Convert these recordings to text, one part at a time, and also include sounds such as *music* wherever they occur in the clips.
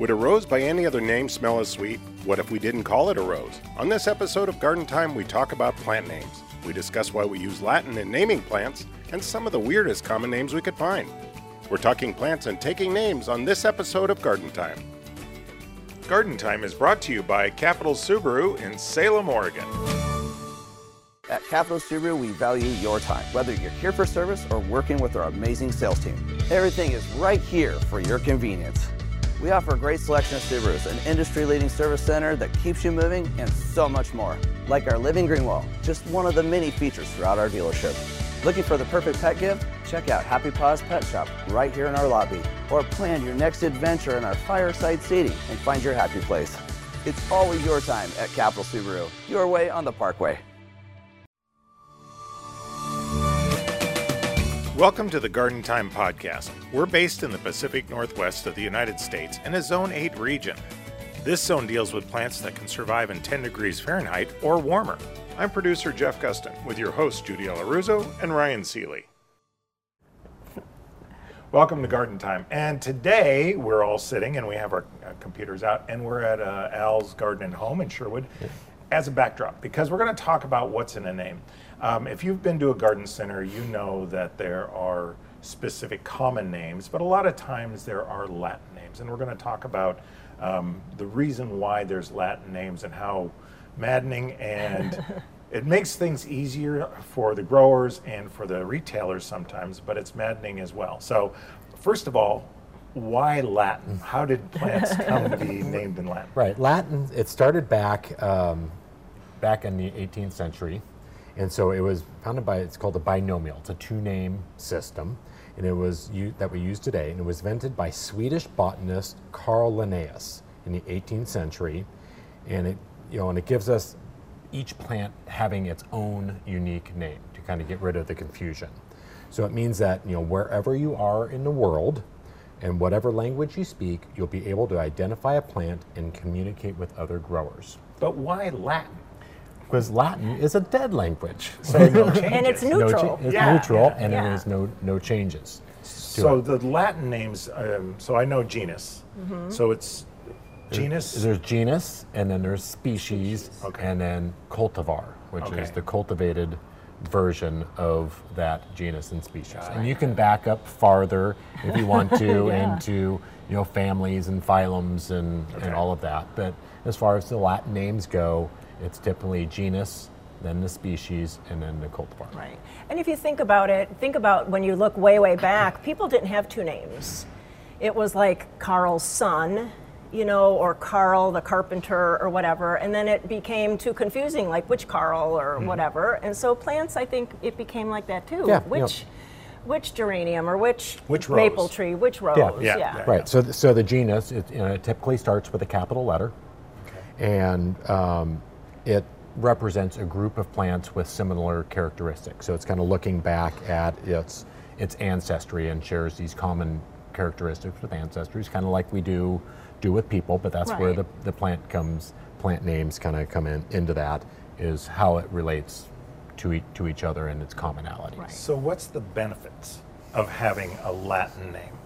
Would a rose by any other name smell as sweet? What if we didn't call it a rose? On this episode of Garden Time, we talk about plant names. We discuss why we use Latin in naming plants and some of the weirdest common names we could find. We're talking plants and taking names on this episode of Garden Time. Garden Time is brought to you by Capital Subaru in Salem, Oregon. At Capital Subaru, we value your time, whether you're here for service or working with our amazing sales team. Everything is right here for your convenience. We offer a great selection of Subarus, an industry-leading service center that keeps you moving, and so much more. Like our living green wall, just one of the many features throughout our dealership. Looking for the perfect pet gift? Check out Happy Paws Pet Shop right here in our lobby. Or plan your next adventure in our fireside seating and find your happy place. It's always your time at Capital Subaru, your way on the Parkway. Welcome to the Garden Time Podcast. We're based in the Pacific Northwest of the United States in a Zone 8 region. This zone deals with plants that can survive in 10 degrees Fahrenheit or warmer. I'm producer Jeff Gustin with your hosts Judy Alleruzzo and Ryan Seeley. Welcome to Garden Time. And today we're all sitting and we have our uh, computers out and we're at uh, Al's Garden and Home in Sherwood as a backdrop because we're going to talk about what's in a name. Um, if you've been to a garden center, you know that there are specific common names, but a lot of times there are Latin names. And we're going to talk about um, the reason why there's Latin names and how maddening and *laughs* it makes things easier for the growers and for the retailers sometimes, but it's maddening as well. So, first of all, why Latin? How did plants *laughs* come to be named in Latin? Right, Latin. It started back um, back in the 18th century, and so it was founded by. It's called a binomial. It's a two-name system, and it was that we use today. And it was invented by Swedish botanist Carl Linnaeus in the 18th century, and it you know and it gives us each plant having its own unique name to kind of get rid of the confusion. So it means that you know wherever you are in the world and whatever language you speak, you'll be able to identify a plant and communicate with other growers. But why Latin? Because Latin is a dead language. So no *laughs* changes. And it's No neutral. cha- it's Yeah, neutral, yeah, and yeah. there is no no changes. to So it. the Latin names. Um, so I know genus. Mm-hmm. So it's genus. there's genus, and then there's species, Okay. and then cultivar, which Okay. is the cultivated version of that genus and species. And you can back up farther if you want to *laughs* Yeah. into you know families and phylums and, Okay. and all of that. But as far as the Latin names go, it's typically genus, then the species, and then the cultivar. Right. And if you think about it, think about when you look way, way back, people didn't have two names. It was like Carl's son, you know, or Carl the carpenter or whatever. And then it became too confusing, like which Carl or Mm-hmm. whatever. And so plants, I think it became like that too. Yeah, Which which geranium or which, Which maple rose. tree, which rose. Yeah. Yeah, yeah. yeah. Right. So, th- so the genus it, you know, it typically starts with a capital letter, and um, it represents a group of plants with similar characteristics. So it's kind of looking back at its its ancestry and shares these common characteristics with ancestries, kind of like we do do with people. But that's where the, the plant comes. Plant names kind of come in into that is how it relates to e- to each other and its commonalities. Right. So what's the benefits of having a Latin name?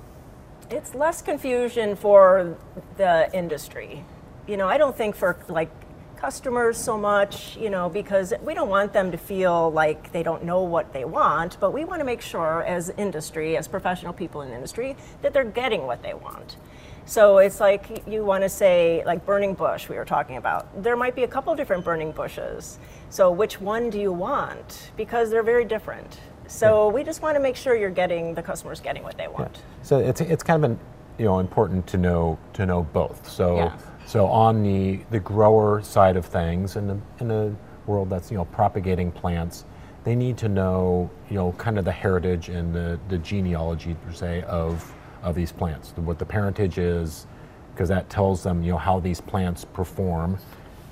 It's less confusion for the industry. You know, I don't think for like customers so much, you know, because we don't want them to feel like they don't know what they want, but we want to make sure as industry, as professional people in the industry, that they're getting what they want. So it's like you want to say, like burning bush, we were talking about. There might be a couple different burning bushes. So which one do you want? Because they're very different. So we just want to make sure you're getting the customers getting what they want. So it's it's kind of an, you know important to know to know both. So Yeah. so on the the grower side of things in the in a world that's you know propagating plants, they need to know you know kind of the heritage and the the genealogy per se of of these plants, what the parentage is, because that tells them you know how these plants perform,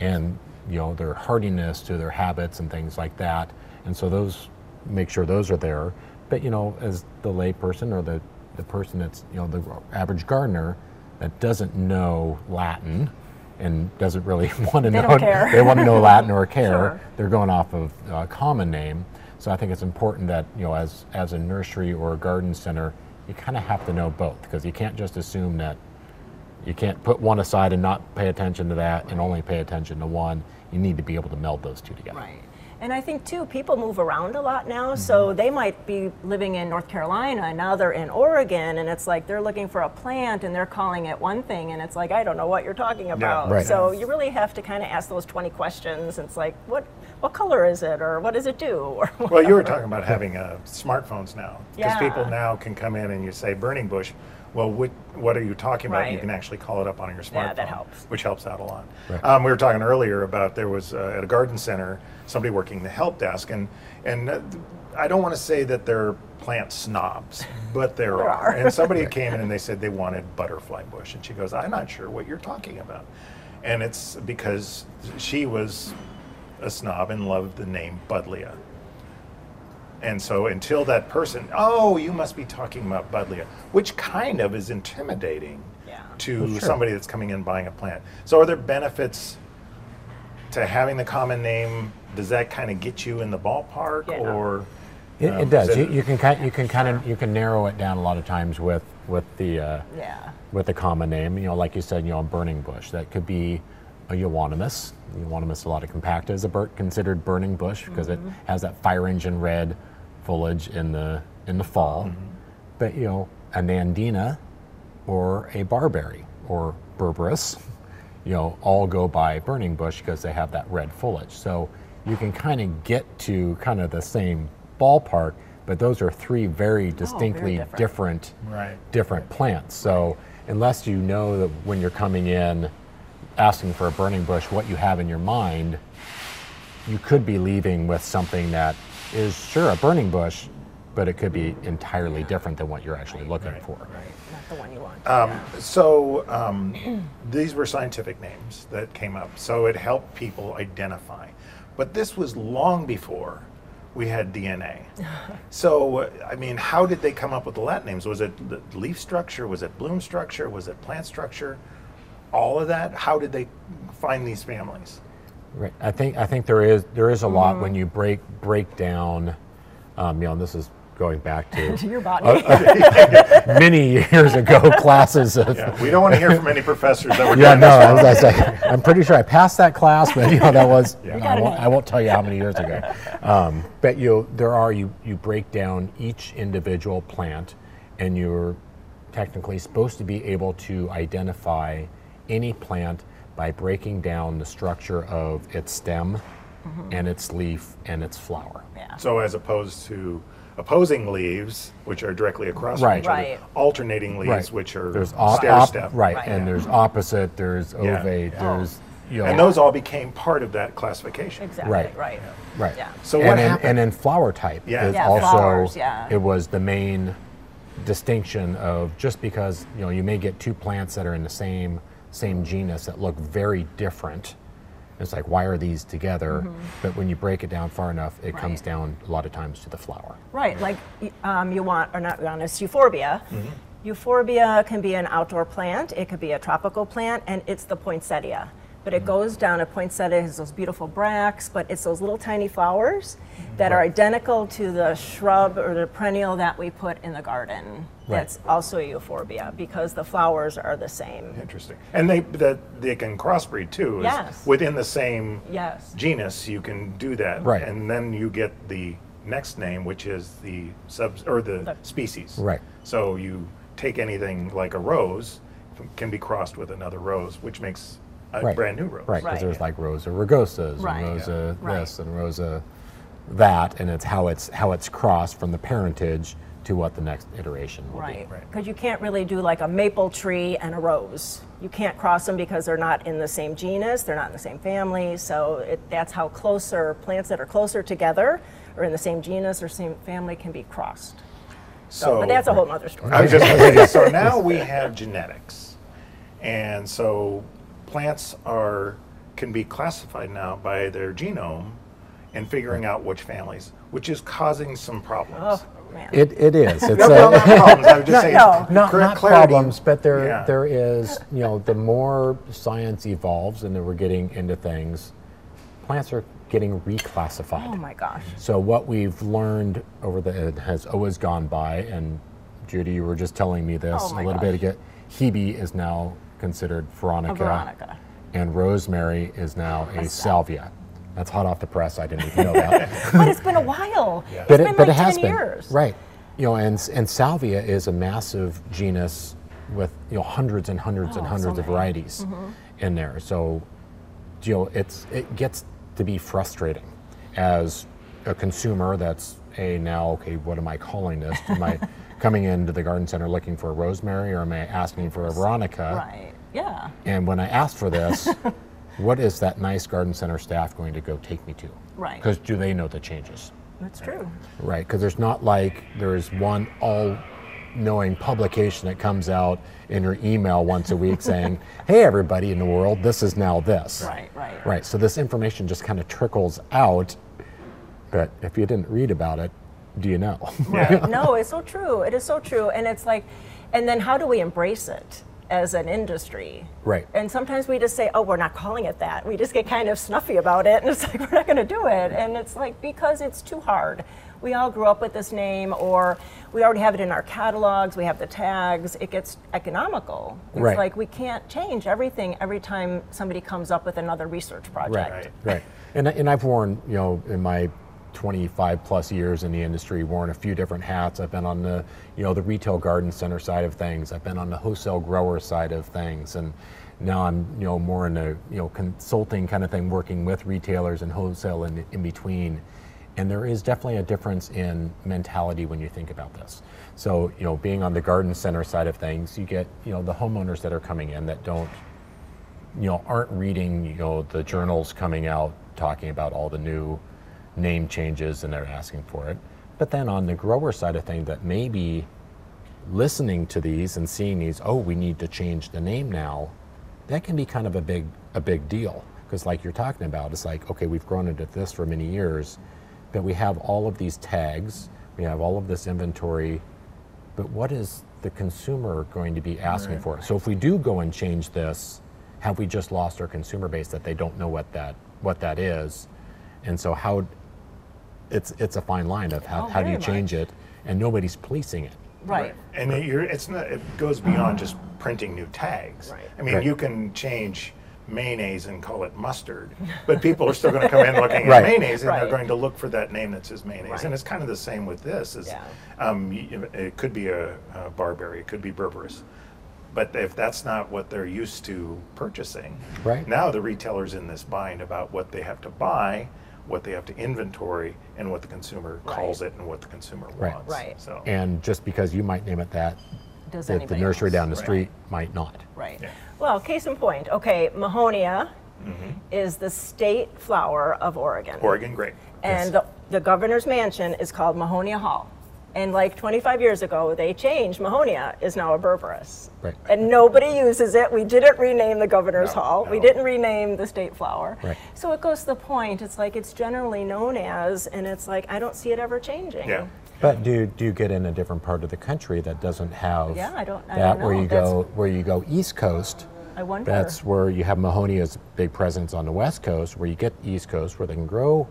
and you know their hardiness to their habits and things like that. And so those make sure those are there. But you know, as the layperson or the the person that's you know the average gardener that doesn't know Latin and doesn't really *laughs* want to They know don't care. they want to know Latin or *laughs* care. Sure. They're going off of a common name. So I think it's important that you know, as as a nursery or a garden center, you kind of have to know both because you can't just assume that You can't put one aside and not pay attention to that and only pay attention to one. You need to be able to meld those two together. Right. And I think too, people move around a lot now. Mm-hmm. So they might be living in North Carolina and now they're in Oregon, and it's like they're looking for a plant and they're calling it one thing, and it's like I don't know what you're talking about. Right. So you really have to kind of ask those 20 questions. It's like what what color is it, or what does it do, *laughs* or Well, you were talking about having uh, smartphones now, because Yeah. people now can come in and you say burning bush. Well, what, what are you talking about? You can actually call it up on your smartphone. Yeah, that helps. Which helps out a lot. Right. Um, we were talking earlier about there was uh, at a garden center somebody working the help desk, and and uh, I don't want to say that they're plant snobs, but there, There are. are. And somebody *laughs* came in and they said they wanted butterfly bush, and she goes, "I'm not sure what you're talking about," and it's because she was a snob and loved the name Buddleia. And so until that person, oh, you must be talking about Buddleia, which kind of is intimidating Yeah. to sure. somebody that's coming in buying a plant. So are there benefits to having the common name? Does that kind of get you in the ballpark Yeah. or? It, um, it does. is You, you can kind, you can kind of you can narrow it down a lot of times with with the uh, yeah. with the common name. You know, like you said, you know, a burning bush. That could be a euonymus. Euonymus alata compacta is a bur- considered burning bush because it has that fire engine red foliage in the in the fall. Mm-hmm. But you know, a nandina or a barberry or berberis, *laughs* you know, all go by burning bush because they have that red foliage. So you can kind of get to kind of the same ballpark, but those are three oh, very distinctly different. different Right. different plants. So unless you know that when you're coming in asking for a burning bush what you have in your mind, you could be leaving with something that is sure a burning bush, but it could be entirely different than what you're actually looking Right. for. Right. Not the one you want. Um, so um, these were scientific names that came up, so it helped people identify. But this was long before we had DNA. *laughs* so I mean, how did they come up with the Latin names? Was it the leaf structure? Was it bloom structure? Was it plant structure? All of that. How did they find these families? Right. I think I think there is there is a lot Mm-hmm. when you break break down. Um, you know, and this is going back to *laughs* To your body. *laughs* many years ago *laughs* classes of Yeah, we don't want to hear from any professors that were Yeah, doing no, this. I was, I was like, I'm pretty sure I passed that class, but you know that was. Yeah. I, won't, I won't tell you how many years ago. Um, but you, there are you you break down each individual plant, and you're technically supposed to be able to identify any plant by breaking down the structure of its stem, mm-hmm. and its leaf and its flower. yeah. So as opposed to opposing leaves, which are directly across from Right. each other, Right. alternating leaves, which are there's op- stair op- step. right, Right. and there's opposite, there's Yeah. ovate, Yeah. there's you know, And those all became part of that classification. Exactly. Right. Right. Right. Yeah. So and what in, happened? And in flower type Yeah. is Yeah, also flowers, yeah. it was the main distinction of just because you know you may get two plants that are in the same same genus that look very different. It's like why are these together? But when you break it down far enough, it comes Mm-hmm. Down a lot of times to the flower. Right, like um, you want, or not Uranus, euphorbia. Mm-hmm. Euphorbia can be an outdoor plant, it could be a tropical plant, and it's the poinsettia. But it mm. goes down, a poinsettia has those beautiful bracts, but it's those little tiny flowers mm. that are identical to the shrub or the perennial that we put in the garden. Right. That's also a euphorbia because the flowers are the same. Interesting. And they that they can crossbreed too. Yes. Within the same Yes. genus, you can do that. Right. And then you get the next name, which is the sub or the, The- species. Right. So you take anything like a rose, can be crossed with another rose, which makes a Right. brand new rose. Right, because Right. there's like Rosa rugosa, Right. and Rosa Yeah. this and Rosa that, and it's how it's how it's crossed from the parentage to what the next iteration will Right, be. Right. because you can't really do like a maple tree and a rose. You can't cross them because they're not in the same genus, they're not in the same family. So it, that's how closer plants that are closer together or in the same genus or same family can be crossed. So, but that's a whole other story. I was just so *laughs* now we have genetics, and so plants are can be classified now by their genome and figuring out which families, which is causing some problems. Oh man. It, it is. *laughs* It's No, no, uh, not problems. I would just say no. not, not problems, but there Yeah. there is you know the more science evolves and that we're getting into things, plants are getting reclassified. oh my gosh. So what we've learned over the it has always gone by, and Judy, you were just telling me this Oh a my little bit ago. Hebe is now considered Veronica. Veronica. And rosemary is now a, salvia. That's hot off the press. I didn't even know that. *laughs* but it's been a while. *laughs* It's but been it, but like it has 10 been years. right. You know, and and salvia is a massive genus with you know hundreds and hundreds and Oh, hundreds so of varieties mm-hmm. in there. So, you know, it's it gets to be frustrating as a consumer. That's a now okay. What am I calling this? Am I *laughs* coming into the garden center looking for a rosemary, or am I asking for a veronica? Right. Yeah. And when I ask for this, *laughs* what is that nice garden center staff going to go take me to? Right. Because do they know the changes? That's true. Right, because there's not like there's one all knowing publication that comes out in your email once a week saying, *laughs* hey, everybody in the world, this is now this. Right, right. Right, so this information just kind of trickles out, but if you didn't read about it, do you know? Right. *laughs* no, it's so true. It is so true. And it's like, and then how do we embrace it as an industry? Right. And sometimes we just say, oh, we're not calling it that. We just get kind of snuffy about it. And it's *laughs* like, we're not going to do it. And it's like, because it's too hard. We all grew up with this name, or we already have it in our catalogs, we have the tags. It gets economical. It's Right. like we can't change everything every time somebody comes up with another research project. Right, right. And, and I've worn, you know, in my 25 plus years in the industry, worn a few different hats. I've been on the, you know, the retail garden center side of things. I've been on the wholesale grower side of things. And now I'm, you know, more in a, you know, consulting kind of thing, working with retailers and wholesale in, in between. And there is definitely a difference in mentality when you think about this. So, you know, being on the garden center side of things, you get, you know, the homeowners that are coming in that don't you know aren't reading you know the journals coming out talking about all the new name changes and they're asking for it but then on the grower side of things that may be listening to these and seeing these oh we need to change the name now that can be kind of a big a big deal because like you're talking about it's like okay we've grown into this for many years but we have all of these tags we have all of this inventory but what is the consumer going to be asking for? So if we do go and change this, have we just lost our consumer base that they don't know what that what that is? And so how it's it's a fine line of how, Oh, how do you very change it and nobody's policing it. Right. And it, you're, it's not, it goes beyond just printing new tags. Right. I mean, Right. you can change mayonnaise and call it mustard, but people are still going to come in looking *laughs* Right. at mayonnaise and Right. they're going to look for that name that says mayonnaise. Right. And it's kind of the same with this. Is, Yeah. um, it could be a, a barberry, it could be berberis. But if that's not what they're used to purchasing, Right. now the retailer's in this bind about what they have to buy, what they have to inventory, and what the consumer calls it and what the consumer Right. wants. Right. So. And just because you might name it that, Does that the nursery else? down the Right. street might not. Right. Yeah. Well, case in point. Okay, Mahonia Mm-hmm. is the state flower of Oregon. Oregon grape. And the, the governor's mansion is called Mahonia Hall. And like 25 years ago, they changed Mahonia is now a berberis. Right. And nobody uses it. We didn't rename the governor's No, hall. We didn't rename the state flower. Right. So it goes to the point. It's like it's generally known as, and it's like I don't see it ever changing. Yeah. But do do you get in a different part of the country that doesn't have Yeah, I don't- I that don't where know. you go where you go East Coast? I wonder. That's where you have Mahonia's big presence on the West Coast, where you get East Coast where they can grow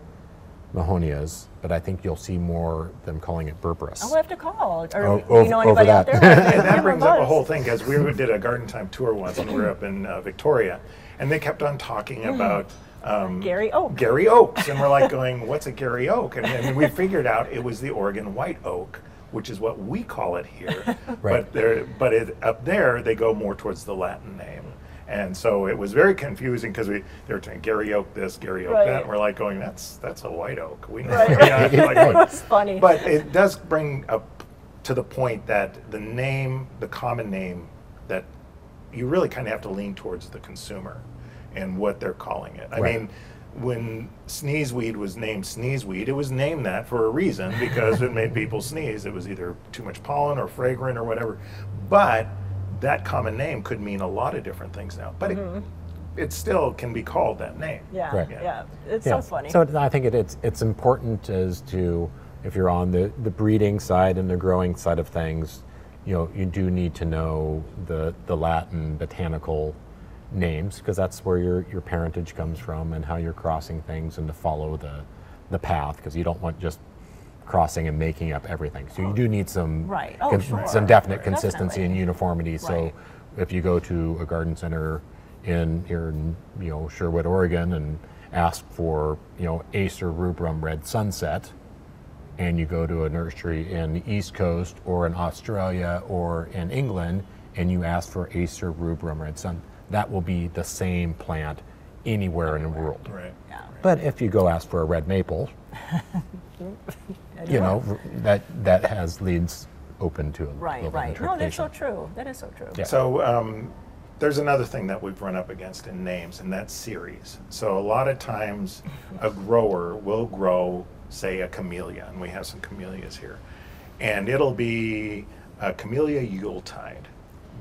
Mahonias, but I think you'll see more them calling it Berberis. I'll have to call. Or O- do over- you know over anybody out there? *laughs* And that brings up a whole thing because we *laughs* did a garden time tour once and we were up in uh, Victoria and they kept on talking about um, Garry Oak. Garry Oaks. And we're like going, what's a Garry Oak? And then we figured out it was the Oregon White Oak, which is what we call it here. *laughs* Right. But, there, but it, up there, they go more towards the Latin name. And so it was very confusing because we they were saying Garry Oak this, Garry Oak Right. that. And we're like going, that's that's a white oak. We know. Right, *laughs* Yeah, like, *laughs* It's funny. but it does bring up to the point that the name, the common name, that you really kind of have to lean towards the consumer and what they're calling it. I Right. mean, when sneezeweed was named sneezeweed, it was named that for a reason because it made people sneeze. It was either too much pollen or fragrant or whatever. But that common name could mean a lot of different things now. But it, it still can be called that name. Mm-hmm. Yeah, yeah. It's Yeah. so funny. So I think it, it's it's important as to if you're on the, the breeding side and the growing side of things, you know, you do need to know the the Latin botanical names because that's where your your parentage comes from and how you're crossing things and to follow the the path because you don't want just crossing and making up everything. So you do need some Right. Oh, sure. some definite Right. consistency and uniformity. So if you go to a garden center in here in you know Sherwood, Oregon, and ask for you know Acer rubrum red sunset, and you go to a nursery in the East Coast or in Australia or in England, and you ask for Acer rubrum red sun, that will be the same plant anywhere in the world. Right. Yeah. But if you go ask for a red maple, *laughs* you know that that has leads open to a Right, right. No, that's so true. That is so true. Yeah. So um, there's another thing that we've run up against in names, and that's series. So a lot of times, a grower will grow, say, a camellia, and we have some camellias here, and it'll be a camellia Yuletide,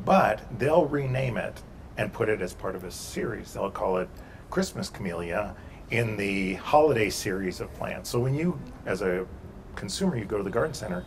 but they'll rename it and put it as part of a series. They'll call it Christmas camellia in the holiday series of plants. So when you, as a consumer, you go to the garden center,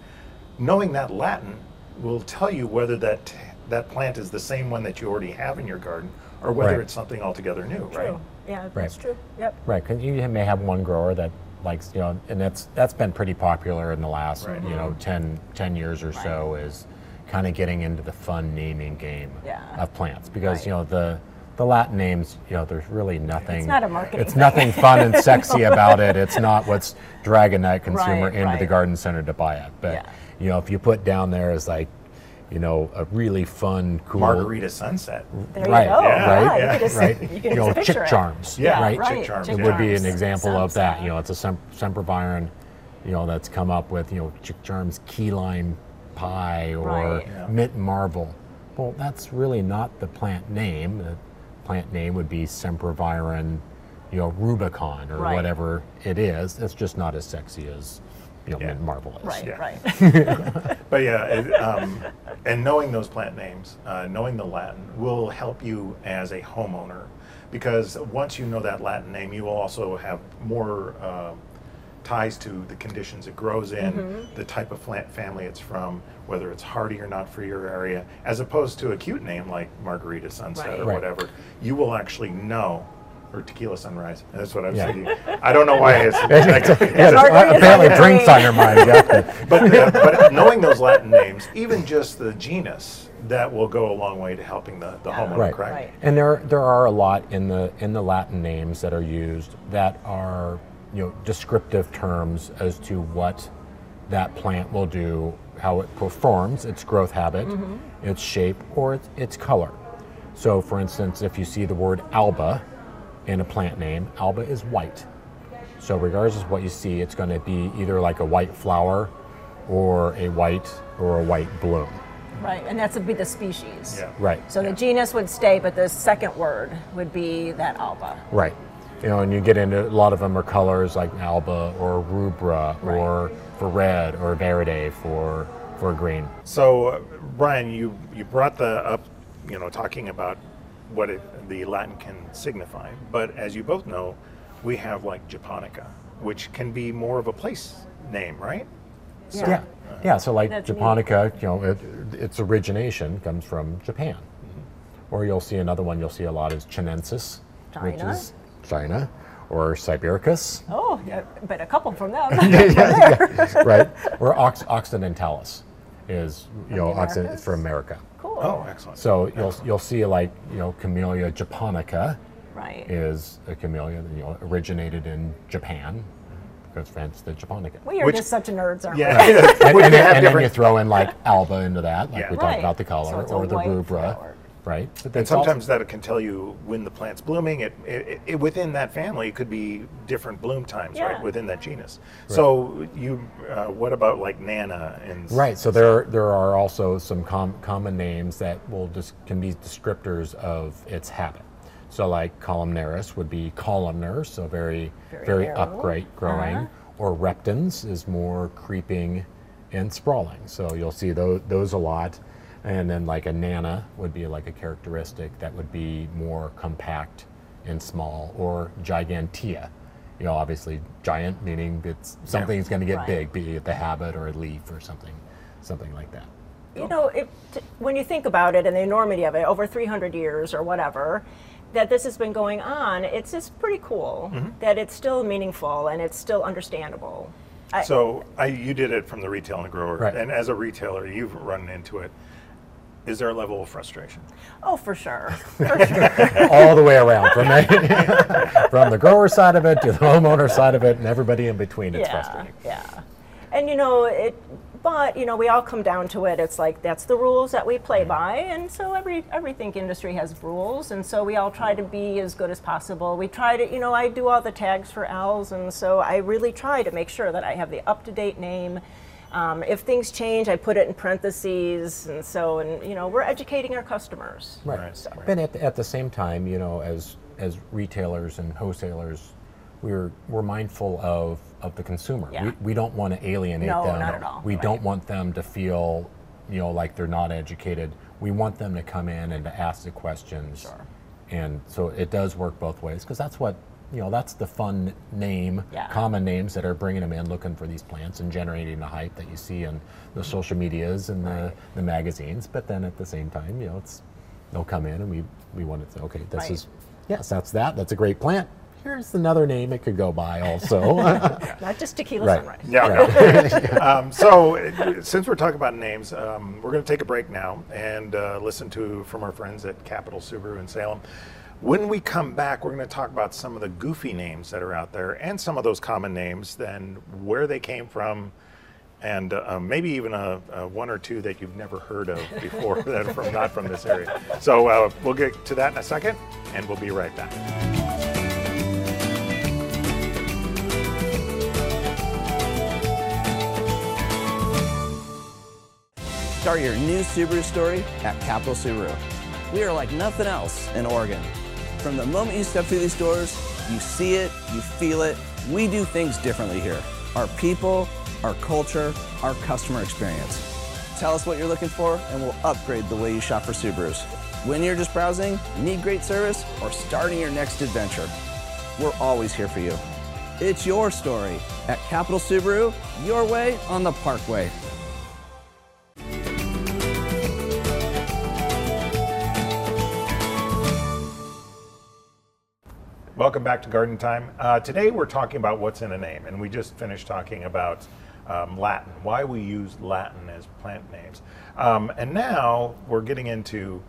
knowing that Latin will tell you whether that that plant is the same one that you already have in your garden or whether Right. it's something altogether new, right? True. Yeah, that's true. Yep. Right, because you may have one grower that likes, you know, and that's that's been pretty popular in the last, Right. you know, mm-hmm. 10, 10 years or so is kind of getting into the fun naming game Yeah. of plants because Right. you know the the Latin names, you know, there's really nothing. not a marketing It's thing. nothing fun and *laughs* sexy about it. It's not what's dragging that consumer Right, into the garden center to buy it. But Yeah. you know, if you put down there as like, you know, a really fun, cool Margarita sunset. There right, you go. Yeah, right, You can just, right. You can you know, just picture chick it. charms, Yeah, right? chick charms, It would be an charms. example of that. Sunset. You know, it's a sem- sempervirens, you know, that's come up with you know chick charms key lime pie or Right. Yeah. mint marble. Well, that's really not the plant name. The plant name would be semperviren, you know, rubicon or Right. whatever it is. It's just not as sexy as you know Yeah. mint marble is. Right, Yeah. right. *laughs* *laughs* But yeah, it, um, and knowing those plant names, uh, knowing the Latin, will help you as a homeowner because once you know that Latin name, you will also have more uh, ties to the conditions it grows in, Mm-hmm. the type of plant family it's from, whether it's hardy or not for your area, as opposed to a cute name like Margarita Sunset Right. or Right. whatever. You will actually know. Or tequila sunrise. That's what I was Yeah. thinking. I don't know why it's. *laughs* Yeah, there's- Margarita's apparently like a drinks on your mind. Yeah. *laughs* but, uh, but knowing those Latin names, even just the genus, that will go a long way to helping the, the homeowner, Right. correct? Right. And there there are a lot in the in the Latin names that are used that are you know descriptive terms as to what that plant will do, how it performs, its growth habit, mm-hmm. its shape, or its, its color. So, for instance, if you see the word alba in a plant name, alba is white. So, regardless of what you see, it's going to be either like a white flower, or a white or a white bloom. Right, and that's would be the species. Yeah. Right. So the genus would stay, but the second word would be that alba. Right. You know, and you get into a lot of them are colors like alba or rubra Right. or for red or verde for for green. So, uh, Brian, you, you brought the up, you know, talking about what it, the Latin can signify. But as you both know, we have like Japonica, which can be more of a place name, right? So- Yeah. Yeah, so like That's neat. japonica, you know, it, its origination comes from Japan. Mm-hmm. Or you'll see another one you'll see a lot is chinensis, which is China, or Sibericus. Oh, yeah, but a couple from them. *laughs* *laughs* right? Or Ox, occidentalis is, you know, the occident Americas? for America. cool. Oh, excellent. So you'll you'll see like, you know, Camellia japonica, right. is a camellia that you know originated in Japan because France the japonica. We are Which- just such nerds, aren't yeah. *laughs* And, Would and you then, and then you throw in like alba into that, like Yeah. we Right. talked about the So color it's a or the rubra, flower. Right? But And that's also- sometimes that can tell you when the plant's blooming. It, it, it within that family it could be different bloom times, Yeah. right? Within that genus. So you, uh, what about like Nana and right. So there there are also some com- common names that will just can be descriptors of its habit. So like columnaris would be columnar, so very Very very, upright growing, Uh-huh. or reptans is more creeping and sprawling. So you'll see those, those a lot. And then like a nana would be like a characteristic that would be more compact and small, or gigantea. You know, obviously giant meaning it's something's going to get Right. big, be it the habit or a leaf or something, something like that. You know, it, t- when you think about it and the enormity of it, over 300 years or whatever, that this has been going on, it's just pretty cool Mm-hmm. that it's still meaningful and it's still understandable. I, So I, you did it from the retail and the grower, Right. and as a retailer, you've run into it. Is there a level of frustration? Oh, for sure. *laughs* For sure. all the way around from the, *laughs* from the grower side of it to the homeowner side of it and everybody in between. It's yeah, frustrating. yeah. And you know it, but you know we all come down to it. It's like that's the rules that we play mm-hmm. by, and so every everything industry has rules, and so we all try to be as good as possible. We try to, you know, I do all the tags for Al's, and so I really try to make sure that I have the up to date name. Um, if things change, I put it in parentheses, and so and you know we're educating our customers. Right. Right, So- But at, at the same time, you know, as as retailers and wholesalers, we're we're mindful of of the consumer. Yeah. We, we don't want to alienate No, them. not at all. We Right. don't want them to feel, you know, like they're not educated. We want them to come in and to ask the questions. Sure. And so it does work both ways because that's what you know. That's the fun name, Yeah. common names that are bringing them in, looking for these plants and generating the hype that you see in the social medias and the, the magazines. But then at the same time, you know, it's they'll come in and we we want to say, okay, this Right. is yes, that's that. That's a great plant. Here's another name it could go by also. *laughs* Not just tequila Right. sunrise. Yeah. *laughs* *laughs* um, so, uh, since we're talking about names, um, we're going to take a break now and uh, listen to from our friends at Capital Subaru in Salem. When we come back, we're going to talk about some of the goofy names that are out there and some of those common names, then where they came from, and uh, maybe even a, a one or two that you've never heard of *laughs* before that are from not from this area. So uh, we'll get to that in a second, and we'll be right back. Start your new Subaru story at Capital Subaru. We are like nothing else in Oregon. From the moment you step through these doors, you see it, you feel it. We do things differently here. Our people, our culture, our customer experience. Tell us what you're looking for, and we'll upgrade the way you shop for Subarus. When you're just browsing, need great service, or starting your next adventure, we're always here for you. It's your story at Capital Subaru, your way on the Parkway. Welcome back to Garden Time. Uh, today we're talking about what's in a name, and we just finished talking about um, Latin, why we use Latin as plant names. Um, and now we're getting into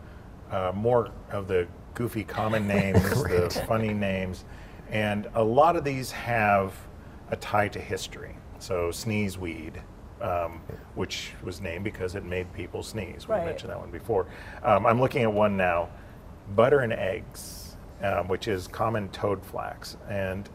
uh, more of the goofy common *laughs* names, the funny names, and a lot of these have a tie to history. So sneezeweed, um, which was named because it made people sneeze. We Right. mentioned that one before. Um, I'm looking at one now, butter and eggs, um, which is common toad flax, and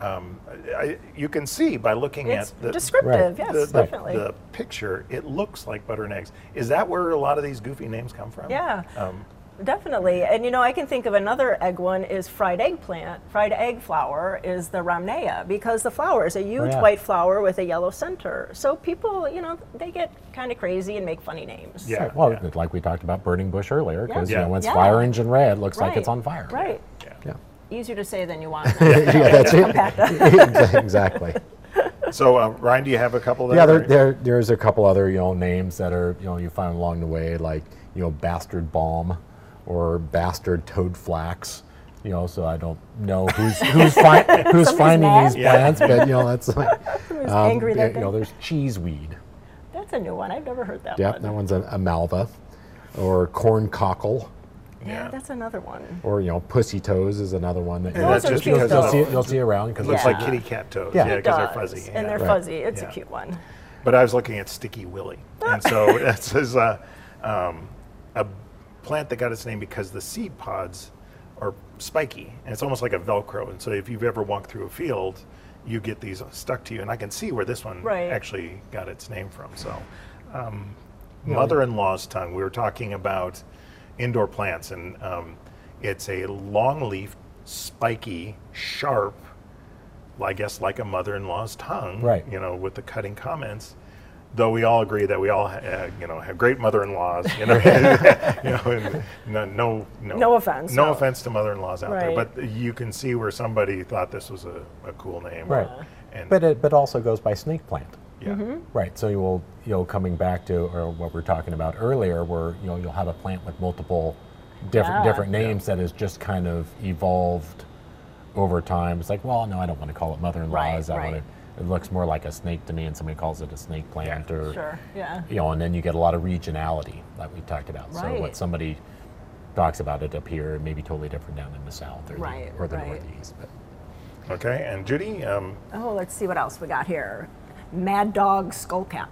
um, I, you can see by looking It's at the descriptive, Right. yes, the, the- the picture, it looks like butter and eggs. Is that where a lot of these goofy names come from? Yeah. Um, Definitely. And you know, I can think of another egg one is fried eggplant. Fried egg flower is the Romneya because the flower is a huge yeah. white flower with a yellow center. So people, you know, they get kind of crazy and make funny names. Yeah. Right, Well, like we talked about burning bush earlier, because Yeah. you know, when it's Yeah. fire engine red, it looks like it's on fire. Right. yeah. Yeah. Easier to say than you want. *laughs* yeah, that's it. *laughs* Exactly. So, uh, Ryan, do you have a couple? That Yeah, there, there, there's a couple other you know names that are you know you find along the way, like you know bastard balm or bastard toad flax. You know, so I don't know who's who's, fi- *laughs* who's finding mad. these Yeah. plants, but you know that's *laughs* like um, angry yeah, that you know day. there's cheeseweed. That's a new one. I've never heard that Yeah, one. that one's a, a malva, or corn cockle, yeah, Yeah. that's another one. or you know pussy toes is another one that And you'll just cute because you'll see you'll see around because It looks Yeah. like kitty cat toes. Yeah. Yeah, because they're fuzzy. And yeah. they're Right. fuzzy. It's Yeah. a cute one. But I was looking at Sticky Willy, and so it says uh, um, a plant that got its name because the seed pods are spiky, and it's almost like a Velcro. And so if you've ever walked through a field, you get these stuck to you, and I can see where this one Right. actually got its name from. So, um, mother-in-law's tongue. We were talking about indoor plants, and um, it's a long-leaf, spiky, sharp I guess like a mother-in-law's tongue, Right. You know, with the cutting comments. Though we all agree that we all, uh, you know, have great mother-in-laws. You know, *laughs* you know, and no, no, no, No offense, no, no. offense to mother-in-laws out there, but you can see where somebody thought this was a, a cool name, Right. And But it but also goes by snake plant. yeah, Mm-hmm. Right. So you will, you know, coming back to or what we are talking about earlier, where you know you'll have a plant with multiple different Yeah. different names that has just kind of evolved over time. It's like, well, no, I don't want to call it mother-in-laws. Right, I want right. to it looks more like a snake to me, and somebody calls it a snake plant, or Sure. Yeah. you know, and then you get a lot of regionality that we talked about. So what somebody talks about it up here may be totally different down in the south or Right, the, or the right. northeast. But Okay, and Judy, um, Oh, let's see what else we got here. Mad Dog Skullcap,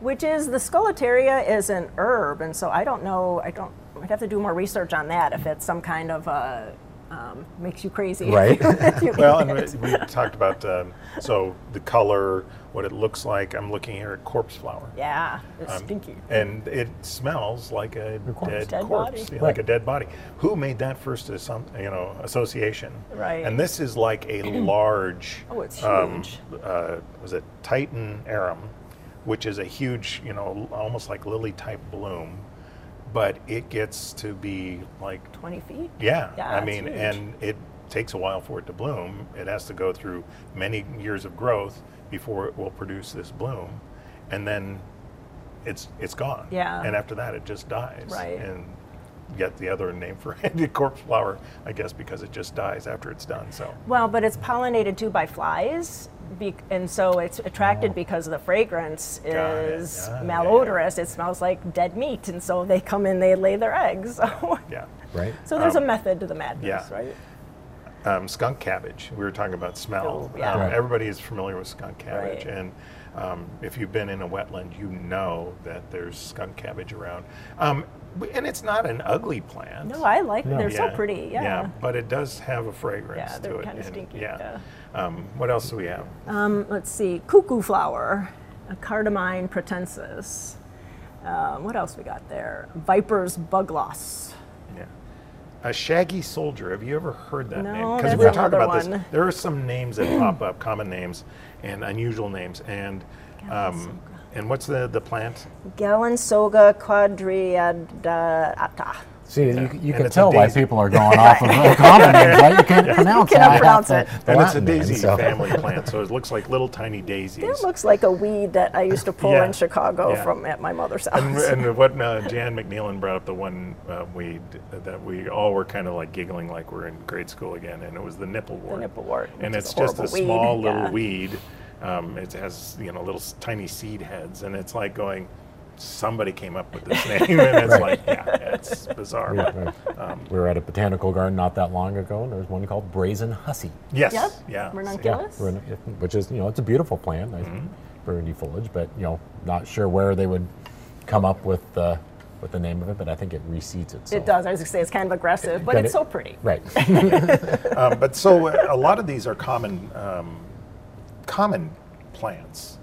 which is the Scutellaria is an herb, and so I don't know. I don't. I'd have to do more research on that if it's some kind of uh, um, makes you crazy. Right. *laughs* you well, and we, we talked about um, so the color, what it looks like. I'm looking here at corpse flower. yeah, it's Um, stinky. And it smells like a corpse. dead, Dead corpse, body. yeah, like a dead body. Who made that first assum- you know association? Right. And this is like a *clears throat* large. Oh, it's um, huge. uh, was it Titan arum, which is a huge, you know, almost like lily type bloom, but it gets to be like Twenty feet. yeah, Yeah, I mean, huge. and it takes a while for it to bloom. It has to go through many years of growth before it will produce this bloom, and then it's it's gone. Yeah. And after that, it just dies. Right. And yet the other name for *laughs* it, corpse flower, I guess, because it just dies after it's done. So Well, but it's pollinated too by flies, be- and so it's attracted because the fragrance is Got it. is Yeah, yeah, yeah. malodorous. It smells like dead meat, and so they come in, they lay their eggs. *laughs* So, yeah. right? so there's Um, a method to the madness, yeah. right? um, skunk cabbage. We were talking about smell. Oh, yeah. Um, Right. Everybody is familiar with skunk cabbage, Right. and um, if you've been in a wetland, you know that there's skunk cabbage around. Um, and it's not an ugly plant. No, I like. No. They're so pretty. Yeah. but it does have a fragrance Yeah, to they're it. kinda stinky, Yeah. Um, what else do we have? Um, let's see, cuckoo flower, a cardamine pratensis. Um, what else we got there? Viper's bugloss. Yeah. A shaggy soldier. Have you ever heard that No, name? we were talking about this. There are some names that pop *clears throat* up, common names and unusual names. And um, and what's the the plant? Galinsoga quadriadata. See, you, you can tell why people are going off of *laughs* the common names, right? You can't *laughs* pronounce cannot it. I pronounce it. the and it's a Latin name, daisy so- family plant, so it looks like little tiny daisies. It looks like a weed that I used to pull Yeah. in Chicago Yeah. from at my mother's house. And, and what uh, Jan McNeilin brought up the one uh, weed that we all were kind of like giggling like we're in grade school again, and it was the nipplewort. nipplewort, and it's a just a weed, small little yeah. weed. Um, it has you know little tiny seed heads, and it's like going. Somebody came up with this *laughs* name, and it's like, yeah, it's bizarre. Yeah, but, right. um, we were at a botanical garden not that long ago, and there was one called brazen hussy. yes, Yep. yeah, Ranunculus. Yeah, which is you know it's a beautiful plant, nice Mm-hmm. burgundy foliage, but you know not sure where they would come up with the with the name of it, but I think it reseeds itself. It does. I was going to say it's kind of aggressive, but But it's it- so pretty. Right. *laughs* um, but so uh, a lot of these are common um, common plants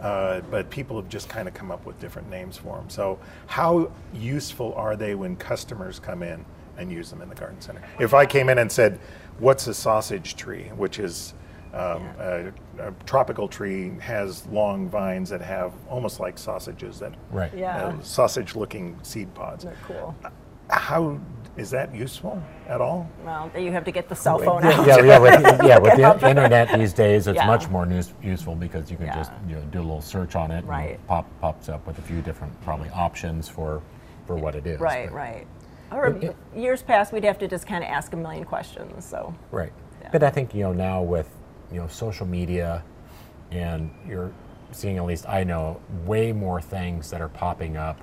uh, but people have just kind of come up with different names for them so how useful are they when customers come in and use them in the garden center if i came in and said what's a sausage tree which is um, a, a tropical tree has long vines that have almost like sausages that Right. Yeah. uh, sausage looking seed pods They're cool. how is that useful at all Well, you have to get the cell phone yeah, out. yeah, yeah, with, *laughs* yeah, with the internet these days, it's Yeah. much more news, useful because you can Yeah. just you know do a little search on it, and Right. it pop pops up with a few different probably options for for what it is. Right, but- right. Or years past, we'd have to just kind of ask a million questions. So Right. But I think you know now with you know social media, and you're seeing at least I know way more things that are popping up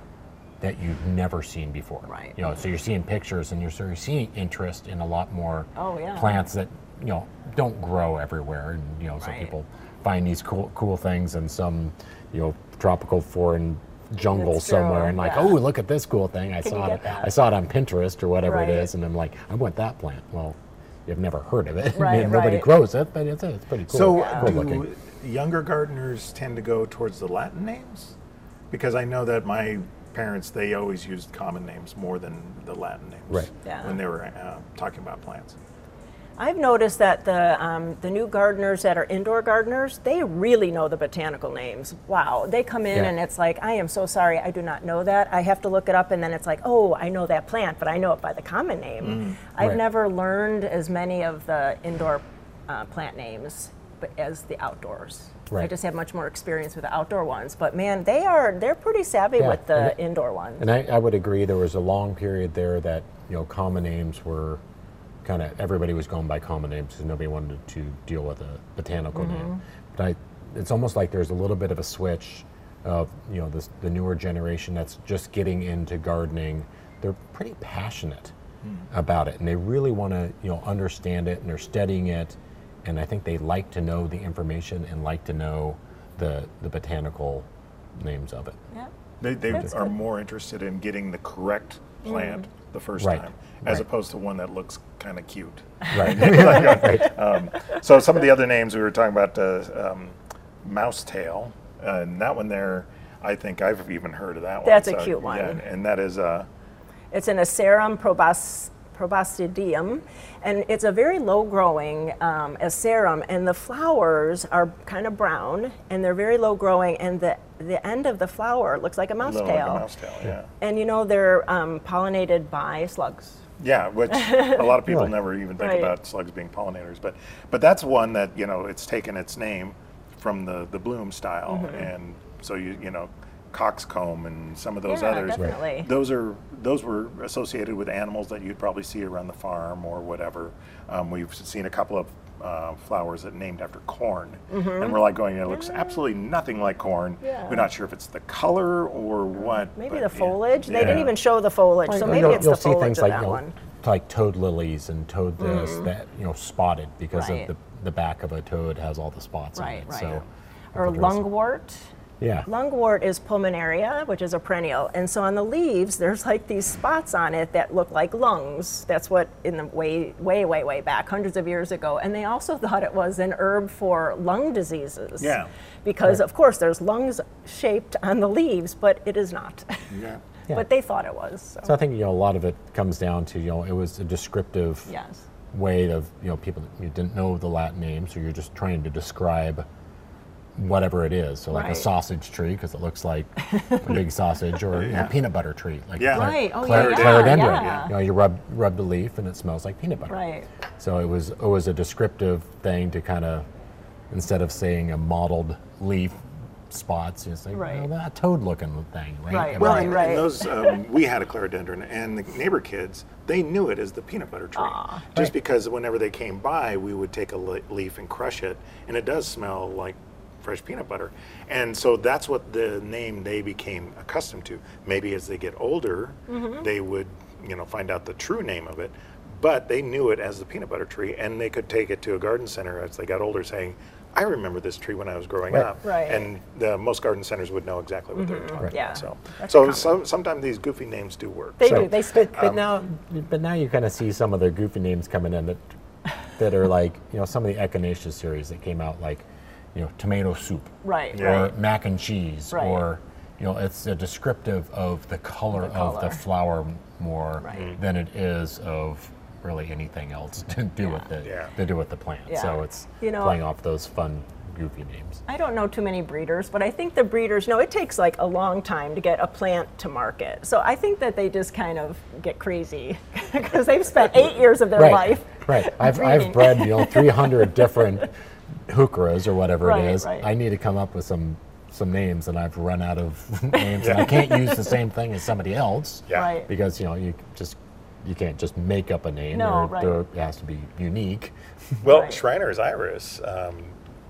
that you've never seen before. Right. You know, so you're seeing pictures and you're sort of seeing interest in a lot more Oh, yeah. plants that you know don't grow everywhere, and you know so Right. people find these cool cool things in some you know tropical foreign jungle somewhere and like yeah. oh look at this cool thing I Can saw it that? I saw it on Pinterest or whatever Right. it is and I'm like I want that plant well you've never heard of it *laughs* I Right, nobody right. grows it but it's, it's pretty cool So, cool do looking younger gardeners tend to go towards the Latin names? Because I know that my parents they always used common names more than the Latin names Right. Yeah. when they were uh, talking about plants. I've noticed that the um, the new gardeners that are indoor gardeners, they really know the botanical names. Wow, they come in Yeah. and it's like, I am so sorry, I do not know that. I have to look it up, and then it's like, oh, I know that plant, but I know it by the common name. I've Right. never learned as many of the indoor uh, plant names but as the outdoors. I just have much more experience with the outdoor ones, but man, they are they're pretty savvy Yeah, with the it- indoor ones. and I, I would agree there was a long period there that you know common names were kind of everybody was going by common names because nobody wanted to deal with a botanical Mm-hmm. name But I, it's almost like there's a little bit of a switch of you know this, the newer generation that's just getting into gardening. They're pretty passionate about it, and they really want to you know understand it, and they're studying it, and I think they like to know the information and like to know the the botanical names of it. Yeah. They, they That's are good. more interested in getting the correct plant the first Right, time, as right. opposed to one that looks kind of cute. Right. *laughs* *laughs* So some of the other names we were talking about, uh, um, mouse tail, uh, and that one there, I think I've even heard of that one. That's a cute one. Yeah, and that is uh, It's an Arisarum probos, proboscideum, and it's a very low growing um, Arisarum, and the flowers are kind of brown, and they're very low growing, and the, the end of the flower looks like a mouse little like tail. a mouse tail. Yeah, And you know, they're um, pollinated by slugs. yeah, which a lot of people Really? never even think Right. about slugs being pollinators, but but that's one that you know it's taken its name from the the bloom style, Mm-hmm. and so you you know. Coxcomb and some of those Yeah, others. definitely. Those are those were associated with animals that you'd probably see around the farm or whatever. Um, we've seen a couple of uh, flowers that named after corn, and we're like going, it looks absolutely nothing like corn. Mm-hmm. Yeah. We're not sure if it's the color or what. Maybe but the yeah. foliage. They didn't even show the foliage, so maybe you'll, it's you'll the see foliage things of like that you know, one. like toad lilies and toad this that you know spotted because Right. of the the back of a toad has all the spots Right, on it. right. So Or lungwort. Yeah. Lungwort is pulmonaria, which is a perennial, and so on the leaves, there's like these spots on it that look like lungs. That's what in the way, way, way, way back, hundreds of years ago, and they also thought it was an herb for lung diseases. Yeah. Because of course there's lungs shaped on the leaves, but it is not. *laughs* Yeah. Yeah. but they thought it was. So. So I think you know a lot of it comes down to you know it was a descriptive yes. way of you know people you didn't know the Latin name, so you're just trying to describe whatever it is. So like Right. a sausage tree because it looks like a big *laughs* sausage, or you know, Yeah. peanut butter tree. Like Yeah. cla- Right. Oh, cla- yeah, Clerodendron. yeah. You know, you rub rub the leaf and it smells like peanut butter. Right. So it was it was a descriptive thing to kind of instead of saying a mottled leaf spots, you say Right. well, that toad looking thing, right? Right, Well, right, and, right. and those um, we had a clerodendron, and the neighbor kids they knew it as the peanut butter tree, Aw. just because whenever they came by, we would take a leaf and crush it, and it does smell like fresh peanut butter, and so that's what the name they became accustomed to. Maybe as they get older, Mm-hmm. they would you know find out the true name of it. But they knew it as the peanut butter tree, and they could take it to a garden center as they got older, saying, "I remember this tree when I was growing Right. up." Right. And the, most garden centers would know exactly what they were talking Yeah. about. So, That's so, common. so sometimes these goofy names do work. They So, do. They stick. But now, but now you kind of see some of the goofy names coming in that that are like you know some of the Echinacea series that came out like you know tomato soup right. Or Right. mac and cheese Right. or you know it's a descriptive of the color, The of the color. flower more Right. Mm-hmm. than it is of really anything else to do with the Yeah. to do with the plant. Yeah. So it's You know- playing off those fun goofy names. I don't know too many breeders, but I think the breeders know it takes like a long time to get a plant to market. So I think that they just kind of get crazy *laughs* because they've spent eight years of their right. life. Right. I've, breeding. I've bred you know 300 different *laughs* heucheras or whatever Right, it is. right. I need to come up with some some names, and I've run out of *laughs* names, and I can't use the same thing as somebody else. Yeah. Right. Because you know you just you can't just make up a name. No, There- right. there- it has to be unique. *laughs* Well, Right. Schreiner's iris, um,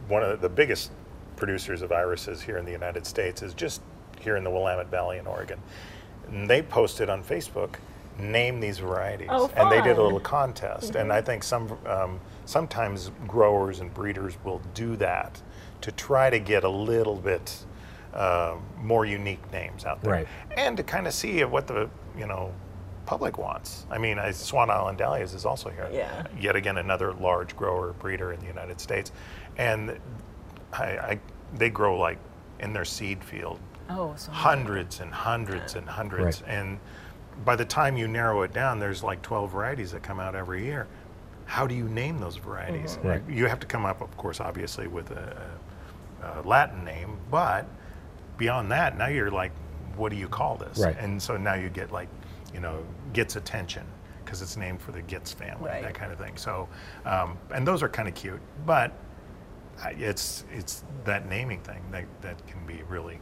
one of the biggest producers of irises here in the United States, is just here in the Willamette Valley in Oregon. And they posted on Facebook, name these varieties, Oh, and they did a little contest. And I think some um, sometimes growers and breeders will do that to try to get a little bit uh, more unique names out there, Right. and to kind of see what the you know public wants. I mean, I, Swan Island Dahlias is also here. Yeah. Yet again, another large grower breeder in the United States, and I, I they grow like in their seed field Oh, so hundreds and hundreds and hundreds, Right. and by the time you narrow it down, there's like 12 varieties that come out every year. How do you name those varieties? Right. You have to come up, of course, obviously with a, a Latin name, but beyond that, now you're like, what do you call this? Right. And so now you get like, you know, gets attention because it's named for the Gitz family, Right. that kind of thing. So, um, and those are kind of cute, but it's it's that naming thing that, that can be really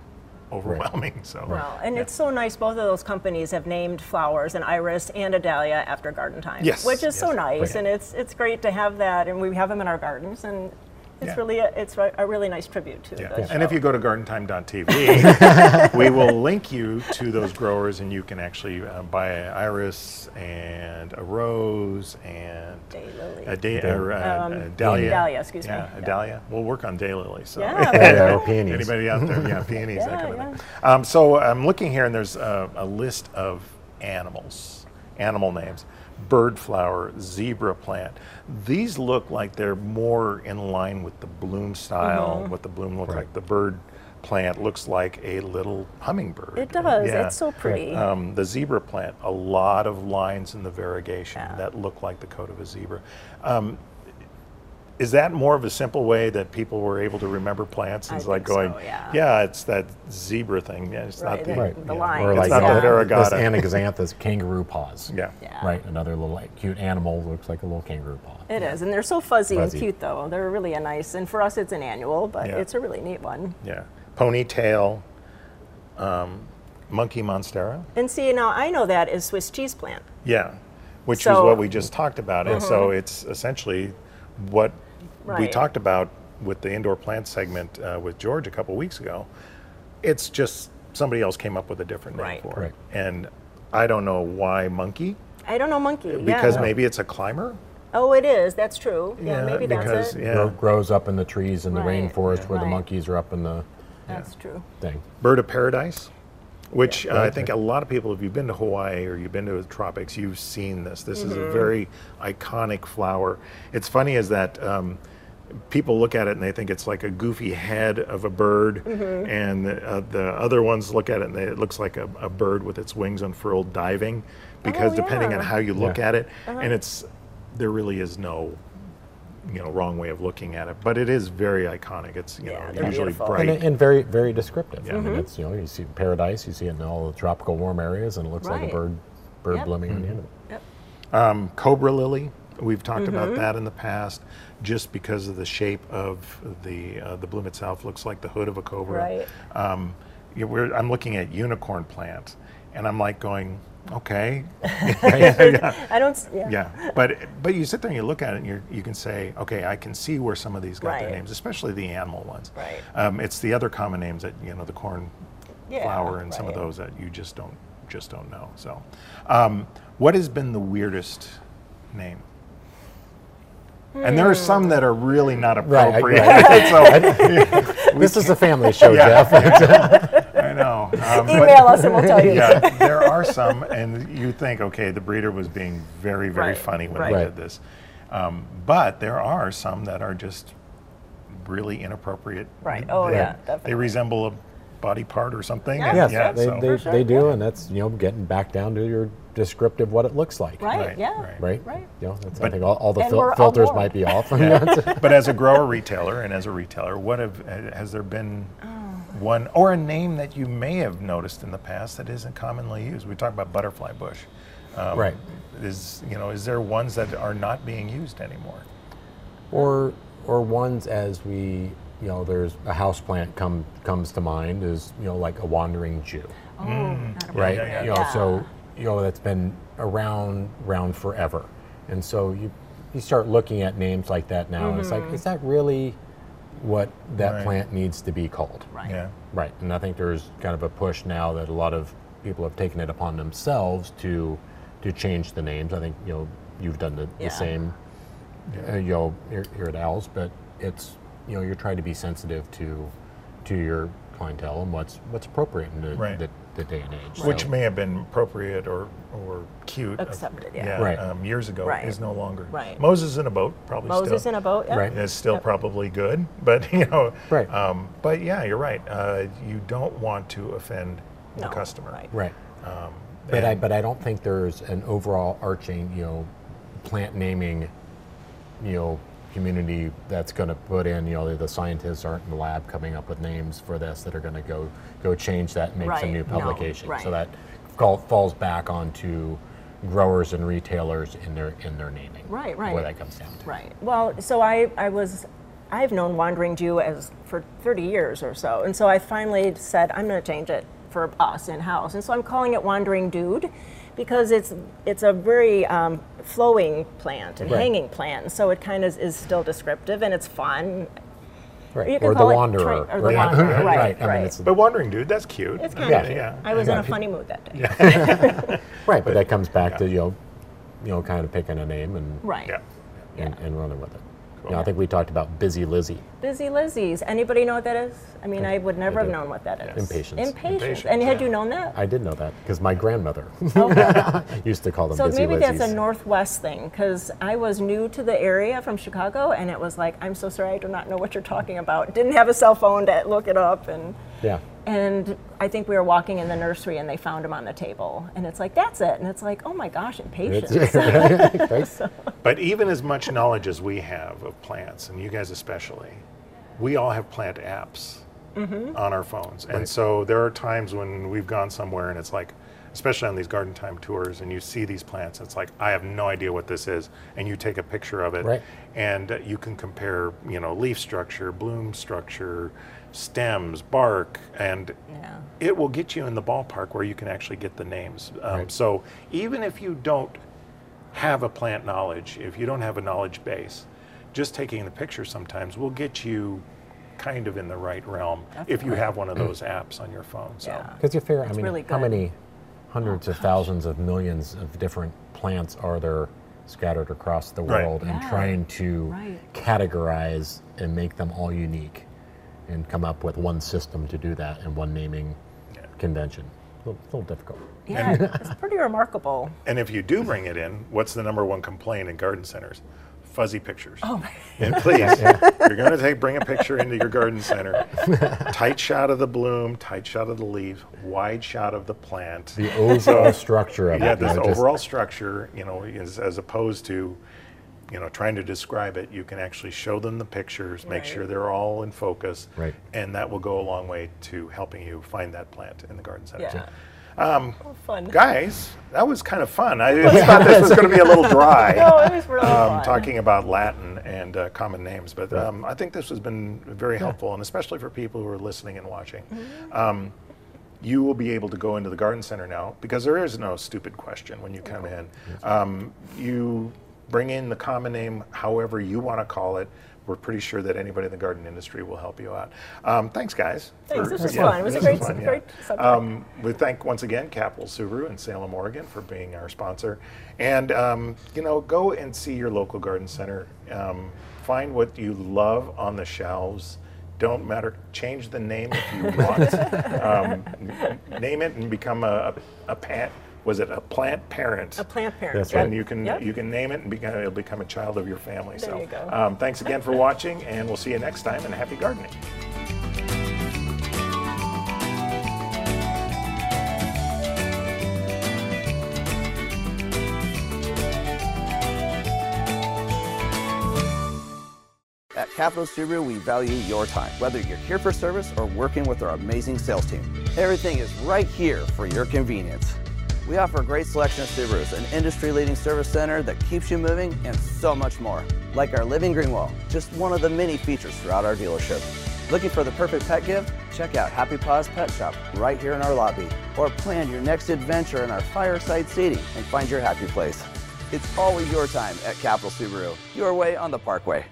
overwhelming. So, Well, and yeah. it's so nice. Both of those companies have named flowers, an iris and a dahlia, after garden time. Yes, which is so nice, right. and it's it's great to have that, and we have them in our gardens, and it's Yeah. really a, it's a a really nice tribute to Yeah. the And if you go to gardentime.tv, *laughs* we will link you to those growers, and you can actually uh, buy an iris and a rose and Daylily. a, da- or, uh, Um, a dahlia. dahlia, excuse me. Yeah, a dahlia. We'll work on daylily. So. Yeah, *laughs* Yeah, or peonies. Anybody out there? Yeah, *laughs* peonies, that Yeah, kind of thing. Um, so I'm looking here, and there's a, a list of animals, animal names. Bird flower, zebra plant. These look like they're more in line with the bloom style, Mm-hmm. what the bloom looks Right. like. The bird plant looks like a little hummingbird. It does. Yeah. It's so pretty. Um, the zebra plant, a lot of lines in the variegation Yeah. that look like the coat of a zebra. Um, is that more of a simple way that people were able to remember plants? I It's like think so, going, yeah. it's that zebra thing. Yeah, it's Right, not the, the- Right. the yeah. line. Or It's not yeah. the this variegata. anigozanthos kangaroo paws. *laughs* Yeah. Yeah. Right, another little like, cute animal looks like a little kangaroo paw. It is, and they're so fuzzy, Fuzzy. and cute though. They're really a nice, and for us it's an annual, but Yeah. it's a really neat one. Yeah. Ponytail, um, monkey monstera. And see, now I know that is Swiss cheese plant. Yeah, which is what we just talked about. And so it's essentially what we talked about with the indoor plant segment uh, with George a couple weeks ago. It's just somebody else came up with a different name Right. for Right. it. And I don't know why monkey, I don't know monkey. because yeah. maybe it's a climber. Oh, it is. That's true. Yeah, maybe because, that's it. yeah. Grow, grows up in the trees in the Right. rainforest where the monkeys are up in the That's true. thing. Bird of paradise, which uh, I think a lot of people, if you've been to Hawaii or you've been to the tropics, you've seen this. This is Mm-hmm. a very iconic flower. It's funny is that um, people look at it and they think it's like a goofy head of a bird, Mm-hmm. and the, uh, the other ones look at it and they, it looks like a, a bird with its wings unfurled diving, because Oh, depending on. Uh-huh. how you look Yeah. at it, and it's there really is no you know wrong way of looking at it, but it is very iconic. It's you Yeah, know usually beautiful. bright. And, and very, very descriptive. Yeah. I mean, Mm-hmm. it's you know you see paradise, you see it in all the tropical warm areas, and it looks like a bird, bird Yep. blooming on the end Mm-hmm. of it. Yep. Um, cobra lily, we've talked Mm-hmm. about that in the past, just because of the shape of the uh, the bloom itself looks like the hood of a cobra. Right. Um, we're, I'm looking at unicorn plant, and I'm like going, okay, *laughs* *laughs* I don't. Yeah. yeah, but but you sit there and you look at it, and you you can say, okay, I can see where some of these got their names, especially the animal ones. Right. Um, it's the other common names that you know, the corn Yeah, flower, and some of those that you just don't just don't know. So, um, what has been the weirdest name? And there are some that are really not Right, I- appropriate. *laughs* so This is a family show, Yeah. Jeff. I know. *laughs* Um, but- Email us and we'll tell you. yeah, there are some, and you think, okay, the breeder was being very, very Right, funny when right. they did this. Um, but there are some that are just really inappropriate. Right. Oh, They- yeah, They resemble a body part or something. Yeah. and- yes, yeah, they, so- they, sure, they do, and that's you know getting back down to your descriptive what it looks like. Right. Right, Yeah. right. Right. Right. You know, that's, I think all, all the fil- filters board. might be off. *laughs* *laughs* but as a grower retailer and as a retailer, what have has there been Oh. One or a name that you may have noticed in the past that isn't commonly used? We talk about butterfly bush. Um, Right. Is you know is there ones that are not being used anymore? or or ones as we you know there's a house plant come comes to mind is you know like a wandering Jew. Oh, not a right? yeah, yeah. You know, Yeah. so you know that's been around around forever, and so you you start looking at names like that now, and it's like, Mm-hmm. is that really what that Right. plant needs to be called? Right. Yeah. Right, and I think there's kind of a push now that a lot of people have taken it upon themselves to to change the names. I think you know you've done the, Yeah. the same, uh, you know, here, here at Al's, but it's you know you're trying to be sensitive to to your clientele and what's what's appropriate in the, Right. the, the day and age. Which So- may have been appropriate or, or cute. Accepted, yeah. Right. Um, years ago Right. is no longer. Right. Moses in a boat probably Moses still. in a boat. Yeah. Right. is still Yep. probably good, *laughs* but you know. Right. Um, but yeah, you're right. Uh, you don't want to offend the customer. right. Right. Um, But I, but I don't think there's an overall arching, you know, plant naming, you know, community that's going to put in, you know, the scientists aren't in the lab coming up with names for this that are going to go go change that and make some Right, new no, right. So that fall, falls back onto growers and retailers in their in their naming. Right, right. Where that comes down to. Right. Well, so I, I was, I've known Wandering Jew as for 30 years or so, and so I finally said I'm going to change it for us in house, and so I'm calling it Wandering Dude, because it's it's a very um, flowing plant and Right. hanging plant, so it kind of is still descriptive and it's fun. Right. You can Or the wanderer. train- or the right? wanderer, right, right. I mean, it's But wandering dude, that's cute. It's kind Yeah. of. Yeah. I was in a funny mood that day. *laughs* right, but that comes back yeah. to you know, you know, kind of picking a name and Right. Yeah. and, Yeah. and running with it. Cool. You know, I think we talked about busy Lizzie. Busy Lizzie's. Anybody know what that is? I mean, I would never have do. known what that is. Impatiens. Impatiens. Impatiens, And had you known that? I did know that because my grandmother *laughs* oh, *laughs* used to call them So busy maybe that's a Northwest thing because I was new to the area from Chicago, and it was like, I'm so sorry, I do not know what you're talking about. Didn't have a cell phone to look it up, and yeah. And I think we were walking in the nursery, and they found him on the table, and it's like, that's it, and it's like, oh my gosh, impatiens. It's- *laughs* right? But even as much knowledge as we have of plants, and you guys especially, we all have plant apps Mm-hmm. on our phones. And so there are times when we've gone somewhere and it's like, especially on these garden time tours, and you see these plants, it's like, I have no idea what this is. And you take a picture of it, Right. and uh, you can compare, you know, leaf structure, bloom structure, stems, bark, and Yeah. it will get you in the ballpark where you can actually get the names. Um, Right. So even if you don't have a plant knowledge, if you don't have a knowledge base, just taking the picture sometimes will get you kind of in the right realm if you have one of those apps on your phone. So Yeah. Because you figure, I mean, really how many hundreds of thousands of millions of different plants are there scattered across the Right. world and Yeah. trying to Right. categorize and make them all unique and come up with one system to do that and one naming Yeah. convention. A little, little difficult. Yeah, it's pretty remarkable. And if you do bring it in, what's the number one complaint in garden centers? Fuzzy pictures. Oh my. *laughs* And please, you're going to take bring a picture into your garden center. *laughs* tight shot of the bloom, tight shot of the leaf, wide shot of the plant. The overall structure of yeah, it. you this know, just- overall structure, you know, is as opposed to, you know, trying to describe it, you can actually show them the pictures, make Right. sure they're all in focus, Right. and that will go a long way to helping you find that plant in the garden center. Yeah. Um, Oh, fun. guys, that was kind of fun. I just thought this was going to be a little dry. *laughs* No, it was really um, fun. talking about Latin and uh, common names, but um, I think this has been very helpful, and especially for people who are listening and watching. Mm-hmm. Um, you will be able to go into the garden center now because there is no stupid question when you come in. Um, you bring in the common name, however you want to call it. We're pretty sure that anybody in the garden industry will help you out. Um, thanks, guys. Thanks, for- this was fun. It was a great- fun, great subject. Um, we thank once again Capital Subaru in Salem, Oregon, for being our sponsor. And um, you know, go and see your local garden center. Um, find what you love on the shelves. Don't matter. Change the name if you want. *laughs* um, name it and become a, a, a. Was it a plant parent? A plant parent. That's right. and you can Yep. you can name it and become, it'll become a child of your family. There so you go. Um, thanks again for watching, and we'll see you next time. And happy gardening. At Capital Subaru, we value your time, whether you're here for service or working with our amazing sales team. Everything is right here for your convenience. We offer a great selection of Subarus, an industry-leading service center that keeps you moving, and so much more. Like our living green wall, just one of the many features throughout our dealership. Looking for the perfect pet gift? Check out Happy Paws Pet Shop right here in our lobby. Or plan your next adventure in our fireside seating and find your happy place. It's always your time at Capital Subaru, your way on the Parkway.